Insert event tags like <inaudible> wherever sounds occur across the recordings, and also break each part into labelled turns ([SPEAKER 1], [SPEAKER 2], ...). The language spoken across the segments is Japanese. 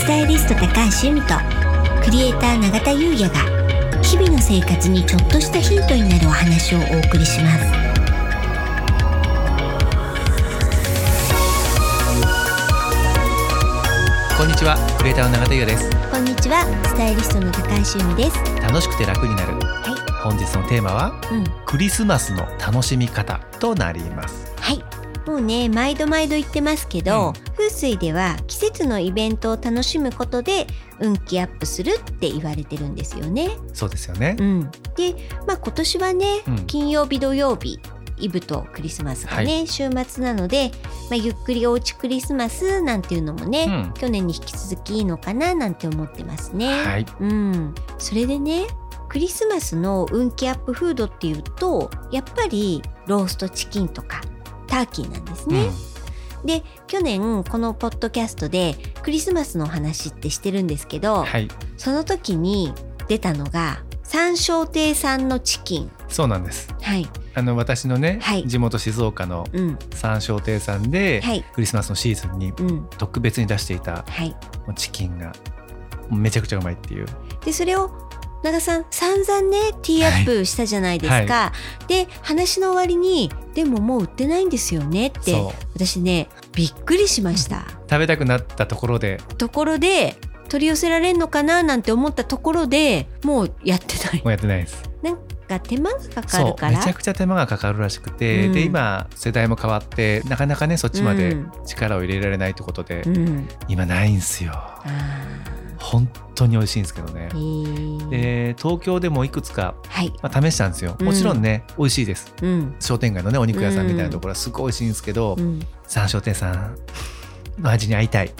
[SPEAKER 1] スタイリスト高橋由美とクリエイター永田優也が日々の生活にちょっとしたヒントになるお話をお送りします。
[SPEAKER 2] こんにちはクリエイターの永田優也です。
[SPEAKER 1] こんにちはスタイリストの高橋由美です。
[SPEAKER 2] 楽しくて楽になる。
[SPEAKER 1] は
[SPEAKER 2] 本日のテーマはい
[SPEAKER 1] うん。
[SPEAKER 2] クリスマスの楽しみ方となります。
[SPEAKER 1] はい。もうね毎度毎度言ってますけど、
[SPEAKER 2] うん
[SPEAKER 1] 風水では季節のイベントを楽しむことで運気アップするって言われてるんですよね。
[SPEAKER 2] そうですよね。
[SPEAKER 1] うん、で、まあ、今年はね、
[SPEAKER 2] うん。
[SPEAKER 1] 金曜日土曜日イブとクリスマスがね、週末なので、まあ、ゆっくりおうちクリスマスなんていうのもね、
[SPEAKER 2] うん。
[SPEAKER 1] 去年に引き続きいいのかななんて思ってますね。
[SPEAKER 2] はい。
[SPEAKER 1] うん、それでねクリスマスの運気アップフードっていうとやっぱりローストチキンとかターキーなんですね。で去年このポッドキャストでクリスマスのお話ってしてるんですけ
[SPEAKER 2] う
[SPEAKER 1] ど、
[SPEAKER 2] んはい。
[SPEAKER 1] その時に出たのが三笑亭さんのチキン。
[SPEAKER 2] そうなんです。
[SPEAKER 1] はい、
[SPEAKER 2] あの私のね、
[SPEAKER 1] はい。
[SPEAKER 2] 地元静岡の
[SPEAKER 1] うん、
[SPEAKER 2] 三笑亭さんで、
[SPEAKER 1] はい、
[SPEAKER 2] クリスマスのシーズンに
[SPEAKER 1] うん、
[SPEAKER 2] 特別に出していた
[SPEAKER 1] はい。
[SPEAKER 2] チキンがめちゃくちゃうまいっていう。
[SPEAKER 1] でそれを長さん散々ねティーアップしたじゃないですか。で話の終わりに「でももう売ってないんですよね」って私ねびっくりしました。
[SPEAKER 2] 食べたくなったところで。
[SPEAKER 1] ところで取り寄せられるのかななんて思ったところでもうやってない。
[SPEAKER 2] もうやってないです。
[SPEAKER 1] なんか手間がかかるから。
[SPEAKER 2] めちゃくちゃ手間がかかるらしくて、
[SPEAKER 1] うん。
[SPEAKER 2] で今世代も変わってなかなかねそっちまで
[SPEAKER 1] うん。
[SPEAKER 2] 力を入れられないってことで、
[SPEAKER 1] うん、
[SPEAKER 2] 今ないんすよ。
[SPEAKER 1] あ
[SPEAKER 2] 本当に美味しいんですけどね。
[SPEAKER 1] ーへー。
[SPEAKER 2] で東京でもいくつか、
[SPEAKER 1] はい、
[SPEAKER 2] まあ、試したんですよ。もちろんね、美味しいです。
[SPEAKER 1] うん。
[SPEAKER 2] 商店街のねお肉屋さんみたいなところはすごい美味しいんですけど、
[SPEAKER 1] うん、
[SPEAKER 2] 三商店さんの味に会いたい、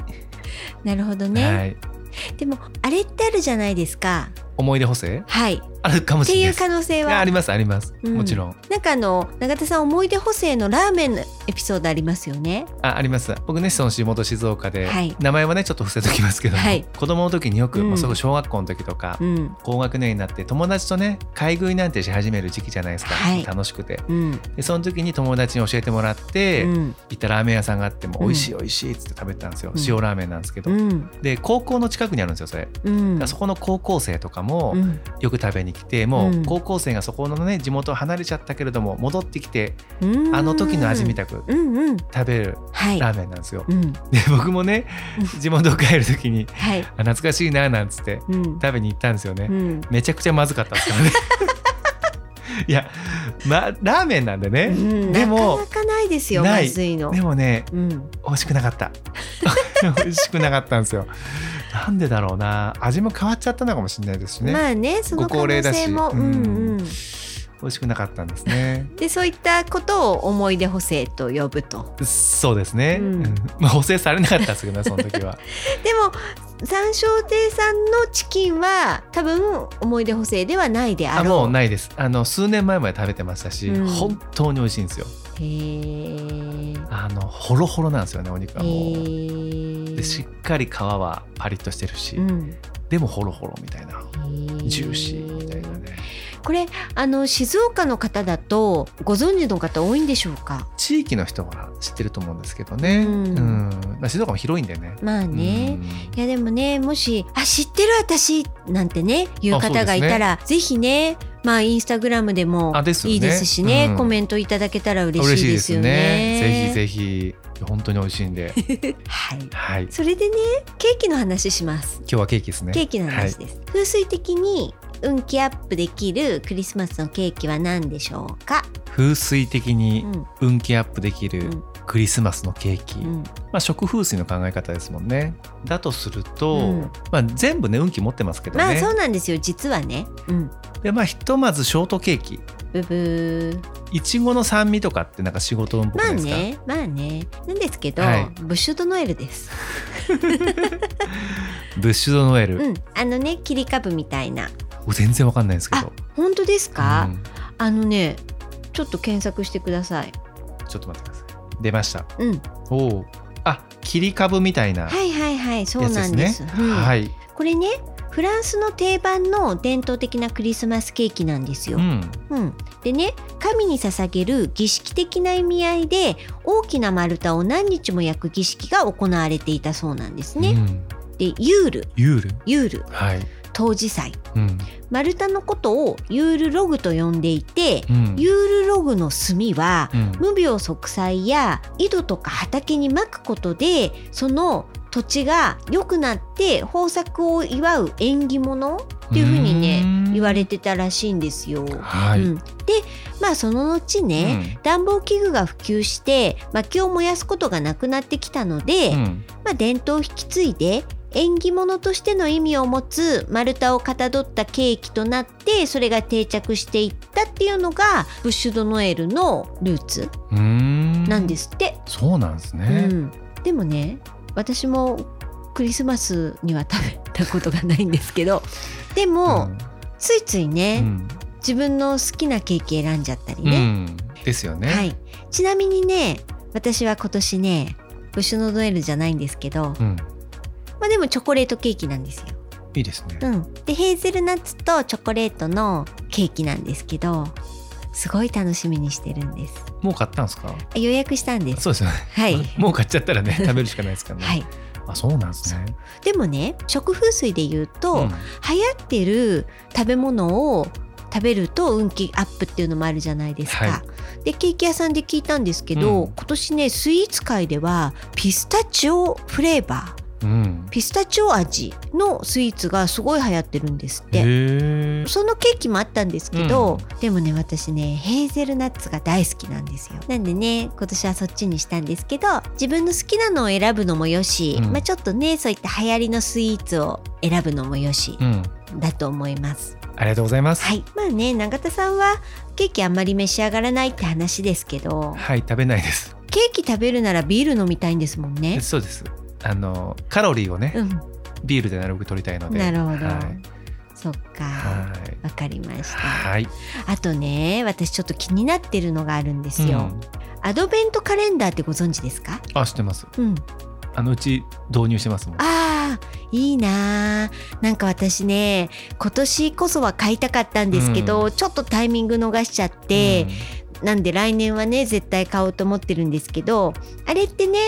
[SPEAKER 1] なるほどね、
[SPEAKER 2] はい、
[SPEAKER 1] でもあれってあるじゃないですか。
[SPEAKER 2] 思い出補正？
[SPEAKER 1] はい
[SPEAKER 2] あるかも
[SPEAKER 1] っていう
[SPEAKER 2] しれない。です
[SPEAKER 1] 可能性は。
[SPEAKER 2] ありますあります、
[SPEAKER 1] うん。
[SPEAKER 2] もちろん。
[SPEAKER 1] なんかあの永田さん思い出補正のラーメンのエピソードありますよね？
[SPEAKER 2] ああります。僕ねその地元静岡で、
[SPEAKER 1] はい。
[SPEAKER 2] 名前はねちょっと伏せときますけども、
[SPEAKER 1] はい。
[SPEAKER 2] 子供の時によく、
[SPEAKER 1] うん。
[SPEAKER 2] まあそれこそ小学校の時とか、
[SPEAKER 1] うん。
[SPEAKER 2] 高学年になって友達とね買い食いなんてし始める時期じゃないですか、
[SPEAKER 1] はい。
[SPEAKER 2] 楽しくて。
[SPEAKER 1] うん。
[SPEAKER 2] でその時に友達に教えてもらって、
[SPEAKER 1] うん。
[SPEAKER 2] 行ったラーメン屋さんがあっても
[SPEAKER 1] うん
[SPEAKER 2] 美味しい美味しいっつって食べてたんですよ、
[SPEAKER 1] うん。
[SPEAKER 2] 塩ラーメンなんですけど、
[SPEAKER 1] うん。
[SPEAKER 2] で高校の近くにあるんですよそれ、そこの高校生とかも
[SPEAKER 1] うん。
[SPEAKER 2] よく食べに来ても
[SPEAKER 1] う
[SPEAKER 2] うん。高校生がそこのね地元を離れちゃったけれども戻ってきて
[SPEAKER 1] うん。
[SPEAKER 2] あの時の味みたく食べる
[SPEAKER 1] はい。
[SPEAKER 2] ラーメンなんですよ。
[SPEAKER 1] うん。
[SPEAKER 2] で僕もね
[SPEAKER 1] うん。
[SPEAKER 2] 地元帰る時に
[SPEAKER 1] はい。
[SPEAKER 2] あ懐かしいななんつって
[SPEAKER 1] うん。
[SPEAKER 2] 食べに行ったんですよね。
[SPEAKER 1] うん。
[SPEAKER 2] めちゃくちゃまずかったですからね。<laughs> いや、ま、ラーメンなんでね、
[SPEAKER 1] うん。
[SPEAKER 2] でも
[SPEAKER 1] なかなかないですよまずいの。
[SPEAKER 2] でもね
[SPEAKER 1] うん。
[SPEAKER 2] 美味しくなかった。<laughs> 美味しくなかったんですよなんでだろうな。味も変わっちゃったのかもしれないですしね、
[SPEAKER 1] まあねその可能性も、
[SPEAKER 2] うん。
[SPEAKER 1] うんうん、
[SPEAKER 2] 美味しくなかったんですね。
[SPEAKER 1] でそういったことを思い出補正と呼ぶと。
[SPEAKER 2] そうですね、
[SPEAKER 1] うん。
[SPEAKER 2] うん。まあ補正されなかったですけどね <laughs> その時は。
[SPEAKER 1] でも三笑亭さんのチキンは多分思い出補正ではないであ
[SPEAKER 2] あ
[SPEAKER 1] ろう。
[SPEAKER 2] もうないです。あの数年前まで食べてましたし、
[SPEAKER 1] うん。
[SPEAKER 2] 本当に美味しいんですよ。
[SPEAKER 1] へー。
[SPEAKER 2] あのホロホロなんですよねお肉は
[SPEAKER 1] へ
[SPEAKER 2] もう。
[SPEAKER 1] ー
[SPEAKER 2] でしっかり皮はパリッとしてるし、
[SPEAKER 1] うん。
[SPEAKER 2] でもホロホロみたいな。ジューシー
[SPEAKER 1] これあの静岡の方だとご存知の方多いんでしょうか？
[SPEAKER 2] 地域の人は知ってると思うんですけどね、
[SPEAKER 1] う
[SPEAKER 2] うん。んまあ、静岡も広いんでね。
[SPEAKER 1] まあね、
[SPEAKER 2] うん。
[SPEAKER 1] いやでもねもし「あ知ってる私」なんてねいう方がいたら、ぜひねまあインスタグラムでもいいですしね
[SPEAKER 2] うん。
[SPEAKER 1] コメントいただけたら嬉
[SPEAKER 2] 嬉しいで
[SPEAKER 1] すすよ
[SPEAKER 2] ね。
[SPEAKER 1] ね。
[SPEAKER 2] ぜひぜひ。<laughs> 本当に美味しいんで。
[SPEAKER 1] はい。
[SPEAKER 2] はい。
[SPEAKER 1] それでねケーキの話します。
[SPEAKER 2] 今日はケーキですね。
[SPEAKER 1] ケーキの話です、風水的に運気アップできるクリスマスのケーキは何でしょうか、
[SPEAKER 2] 風水的
[SPEAKER 1] う
[SPEAKER 2] に
[SPEAKER 1] ん。
[SPEAKER 2] 運気アップできる
[SPEAKER 1] うん。
[SPEAKER 2] クリスマスのケーキ、
[SPEAKER 1] うん。
[SPEAKER 2] まあ、食風水の考え方ですもんね。だとすると、
[SPEAKER 1] うん。
[SPEAKER 2] まあ、全部ね運気持ってますけどね、
[SPEAKER 1] まあそうなんですよ。実はね。うん、
[SPEAKER 2] でまあひとまずショートケーキ。
[SPEAKER 1] ブブー。
[SPEAKER 2] いちごの酸味とかってなんか仕事の僕
[SPEAKER 1] まあ
[SPEAKER 2] ですか、
[SPEAKER 1] ね。まあね。なんですけど、
[SPEAKER 2] はい。
[SPEAKER 1] ブッシュドノエルです。<laughs>
[SPEAKER 2] ブッシュドノエル、
[SPEAKER 1] うん。あのね切り株みたいな。
[SPEAKER 2] 全然わかんないんですけど。
[SPEAKER 1] 本当ですか、
[SPEAKER 2] うん。
[SPEAKER 1] あのねちょっと検索してください。
[SPEAKER 2] ちょっと待ってください。出ました。
[SPEAKER 1] うん。
[SPEAKER 2] おおあ切り株みたいなや
[SPEAKER 1] はいはいはいそうなんです。うん。
[SPEAKER 2] はい、
[SPEAKER 1] これねフランスの定番の伝統的なクリスマスケーキなんですよ。
[SPEAKER 2] うん、
[SPEAKER 1] うん、でね神に捧げる儀式的な意味合いで大きな丸太を何日も焼く儀式が行われていたそうなんですね。
[SPEAKER 2] うん。
[SPEAKER 1] でユール。
[SPEAKER 2] ユール。
[SPEAKER 1] ユール。
[SPEAKER 2] はい
[SPEAKER 1] 当時祭
[SPEAKER 2] うん。
[SPEAKER 1] 丸太のことをユールログと呼んでいて、
[SPEAKER 2] うん。
[SPEAKER 1] ユールログの炭は
[SPEAKER 2] うん。
[SPEAKER 1] 無病息災や井戸とか畑にまくことでその土地が良くなって豊作を祝う縁起物っていうふうにね
[SPEAKER 2] うん。
[SPEAKER 1] 言われてたらしいんですよ。
[SPEAKER 2] はい。
[SPEAKER 1] うん、でまあその後ね、暖房器具が普及して薪を燃やすことがなくなってきたので、
[SPEAKER 2] うん。うん
[SPEAKER 1] まあ、伝統を引き継いで縁起物としての意味を持つ丸太をかたどったケーキとなってそれが定着していったっていうのがブッシュ・ド・ノエルのルーツなんですって。
[SPEAKER 2] そうなんです
[SPEAKER 1] う
[SPEAKER 2] ね、
[SPEAKER 1] ん、でもね私もクリスマスには食べたことがないんですけど <laughs> でも、ついついね、
[SPEAKER 2] うん。
[SPEAKER 1] 自分の好きなケーキ選んじゃったり
[SPEAKER 2] うん。
[SPEAKER 1] ね。
[SPEAKER 2] ですよね、
[SPEAKER 1] はい、ちなみにね私は今年ねブッシュ・ノ・ドエルじゃないんですけど、でもチョコレートケーキなんですよ。
[SPEAKER 2] いいですね、
[SPEAKER 1] うん、でヘーゼルナッツとチョコレートのケーキなんですけどすごい楽しみにしてるんです。
[SPEAKER 2] もう買ったんですか？
[SPEAKER 1] あ予約したんです。
[SPEAKER 2] そうですよね。
[SPEAKER 1] はい。<laughs>
[SPEAKER 2] もう買っちゃったらね <laughs> 食べるしかないですからね、
[SPEAKER 1] はい。
[SPEAKER 2] あそうなんですね。
[SPEAKER 1] でもね食風水で言うと、
[SPEAKER 2] うん。
[SPEAKER 1] 流行ってる食べ物を食べると運気アップっていうのもあるじゃないですか。
[SPEAKER 2] は
[SPEAKER 1] でケーキ屋さんで聞いたんですけど、
[SPEAKER 2] うん。
[SPEAKER 1] 今年ねスイーツ界ではピスタチオフレーバー
[SPEAKER 2] うん。
[SPEAKER 1] ピスタチオ味のスイーツがすごい流行ってるんですって。そのケーキもあったんですけど、でもね私ねヘーゼルナッツが大好きなんですよ。なんでね今年はそっちにしたんですけど自分の好きなのを選ぶのもよし、
[SPEAKER 2] うん。
[SPEAKER 1] まあちょっとねそういった流行りのスイーツを選ぶのもよし
[SPEAKER 2] うん。
[SPEAKER 1] だと思います。
[SPEAKER 2] ありがとうございます。
[SPEAKER 1] はい。まあね永田さんはケーキあんまり召し上がらないって話ですけど
[SPEAKER 2] はい食べないです。
[SPEAKER 1] ケーキ食べるならビール飲みたいんですもんね。
[SPEAKER 2] そうですあのカロリーをね、
[SPEAKER 1] うん。
[SPEAKER 2] ビールでなるべく取りたいので。
[SPEAKER 1] なるほど、
[SPEAKER 2] はい。
[SPEAKER 1] そっか。
[SPEAKER 2] はい。
[SPEAKER 1] わかりました。
[SPEAKER 2] はい。
[SPEAKER 1] あとね私ちょっと気になってるのがあるんですよ、
[SPEAKER 2] うん。
[SPEAKER 1] アドベントカレンダーってご存知ですか？
[SPEAKER 2] あ知ってます。
[SPEAKER 1] うん。
[SPEAKER 2] あのうち導入してますもん。
[SPEAKER 1] あーいいなー。なんか私ね今年こそは買いたかったんですけど、
[SPEAKER 2] う
[SPEAKER 1] ちょっとタイミング逃しちゃって、なんで来年はね絶対買おうと思ってるんですけどあれってね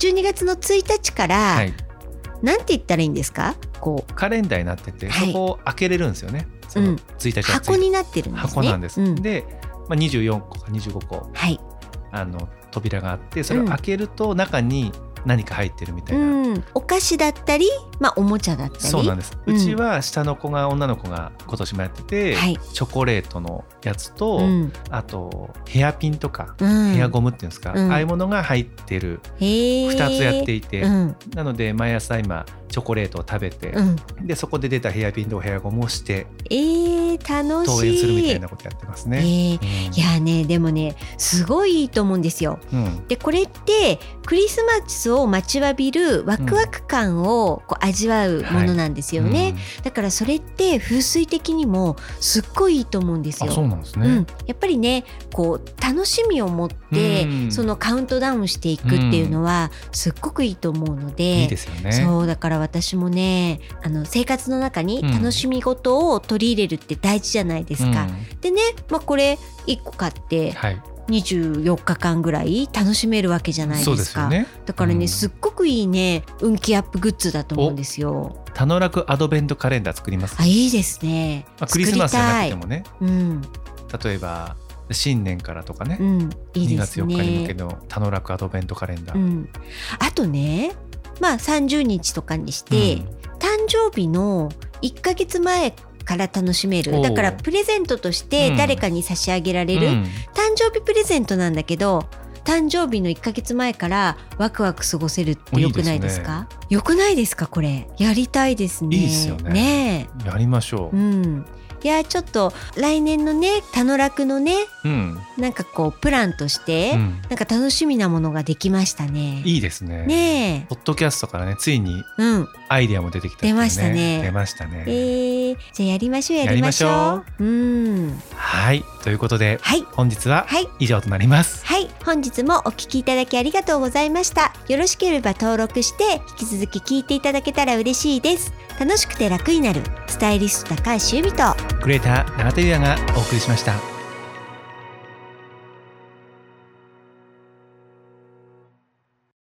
[SPEAKER 1] 12月の1日から、
[SPEAKER 2] うんはい。
[SPEAKER 1] なんて言ったらいいんですか？こう。
[SPEAKER 2] カレンダーになってて、
[SPEAKER 1] はい。
[SPEAKER 2] そこを開けれるんですよね。その
[SPEAKER 1] うん。
[SPEAKER 2] 1日は
[SPEAKER 1] 箱になってるんですね。
[SPEAKER 2] 箱なんです、
[SPEAKER 1] うん。
[SPEAKER 2] で、まあ、24個か25個
[SPEAKER 1] はい、
[SPEAKER 2] あの扉があってそれを開けると中に何か入ってるみたいな、
[SPEAKER 1] うん、お菓子だったり、まあ、おもちゃだったり。
[SPEAKER 2] そうなんです、
[SPEAKER 1] う
[SPEAKER 2] うんちは下の子が女の子が今年もやってて、
[SPEAKER 1] はい。
[SPEAKER 2] チョコレートのやつと、
[SPEAKER 1] うん。
[SPEAKER 2] あとヘアピンとか、
[SPEAKER 1] うん、
[SPEAKER 2] ヘアゴムっていうんですか、
[SPEAKER 1] うん。
[SPEAKER 2] ああいうものが入ってる。
[SPEAKER 1] へー。
[SPEAKER 2] 2つやっていて、
[SPEAKER 1] うん。
[SPEAKER 2] なので毎朝今チョコレートを食べて、
[SPEAKER 1] うん、
[SPEAKER 2] でそこで出たヘアピンとヘアゴムをして
[SPEAKER 1] えー、楽しい。
[SPEAKER 2] 登園するみたいなことやってます
[SPEAKER 1] え
[SPEAKER 2] ね。
[SPEAKER 1] ー。
[SPEAKER 2] うん。
[SPEAKER 1] いやねでもねすごいいいと思うんですよ。
[SPEAKER 2] うん。
[SPEAKER 1] でこれってクリスマスを待ちわびるワクワク感をこう味わうものなんですよね、だからそれって風水的にもすっごいいいと思うんですよ。
[SPEAKER 2] そうなんですね。
[SPEAKER 1] うん、やっぱりねこう楽しみを持って、
[SPEAKER 2] うん
[SPEAKER 1] そのカウントダウンしていくっていうのはすっごくいいと思うので、
[SPEAKER 2] いいですよね。
[SPEAKER 1] そうだから私もねあの生活の中に
[SPEAKER 2] うん
[SPEAKER 1] 楽しみ事を取り入れるって大事じゃないですか。
[SPEAKER 2] うん
[SPEAKER 1] でね、まあ、これ1個買って
[SPEAKER 2] はい。
[SPEAKER 1] 24日間ぐらい楽しめるわけじゃないですか。
[SPEAKER 2] ね。
[SPEAKER 1] だからね、
[SPEAKER 2] うん
[SPEAKER 1] すっごくいいね運気アップグッズだと思うんですよ。
[SPEAKER 2] タノラクアドベントカレンダー作ります。
[SPEAKER 1] あいいですね。
[SPEAKER 2] まあ、クリスマスじゃなくて
[SPEAKER 1] 作
[SPEAKER 2] もね。
[SPEAKER 1] うん
[SPEAKER 2] 例えば新年からとかね、
[SPEAKER 1] うんいい
[SPEAKER 2] 2月
[SPEAKER 1] です
[SPEAKER 2] 4日に向け
[SPEAKER 1] ね。
[SPEAKER 2] のタノラクアドベントカレンダー。
[SPEAKER 1] うん、あとねまあ30日とかにして、
[SPEAKER 2] うん
[SPEAKER 1] 誕生日の1ヶ月前から楽しめる。だからプレゼントとして
[SPEAKER 2] うん。
[SPEAKER 1] 誰かに差し上げられる、
[SPEAKER 2] うん。
[SPEAKER 1] 誕生日プレゼントなんだけど誕生日の1ヶ月前からワクワク過ごせるってよくないですか？よくないですか？これ。やりたいですね。
[SPEAKER 2] いいですよね。
[SPEAKER 1] ね
[SPEAKER 2] やりましょ
[SPEAKER 1] えうん。いやちょっと来年のね田野楽のね
[SPEAKER 2] う。うん。
[SPEAKER 1] なんかこうプランとして、
[SPEAKER 2] うん。
[SPEAKER 1] なんか楽しみなものができましたね。
[SPEAKER 2] いいですね。
[SPEAKER 1] ね
[SPEAKER 2] ポッドキャストからねついにアイデアも出てきたっていう
[SPEAKER 1] 出ましたね。
[SPEAKER 2] 出ましたね。
[SPEAKER 1] えー、じゃあやりましょうやりましょう。
[SPEAKER 2] や
[SPEAKER 1] う。ん。
[SPEAKER 2] はい。ということで
[SPEAKER 1] はい。
[SPEAKER 2] 本日は
[SPEAKER 1] はい。
[SPEAKER 2] 以上となります。
[SPEAKER 1] はい。本日もお聞きいただきありがとうございました。よろしければ登録して引き続き聞いていただけたら嬉しいです。楽しくて楽になる。スタイリスト高橋由美と
[SPEAKER 2] クリエイター永田優也がお送りしました。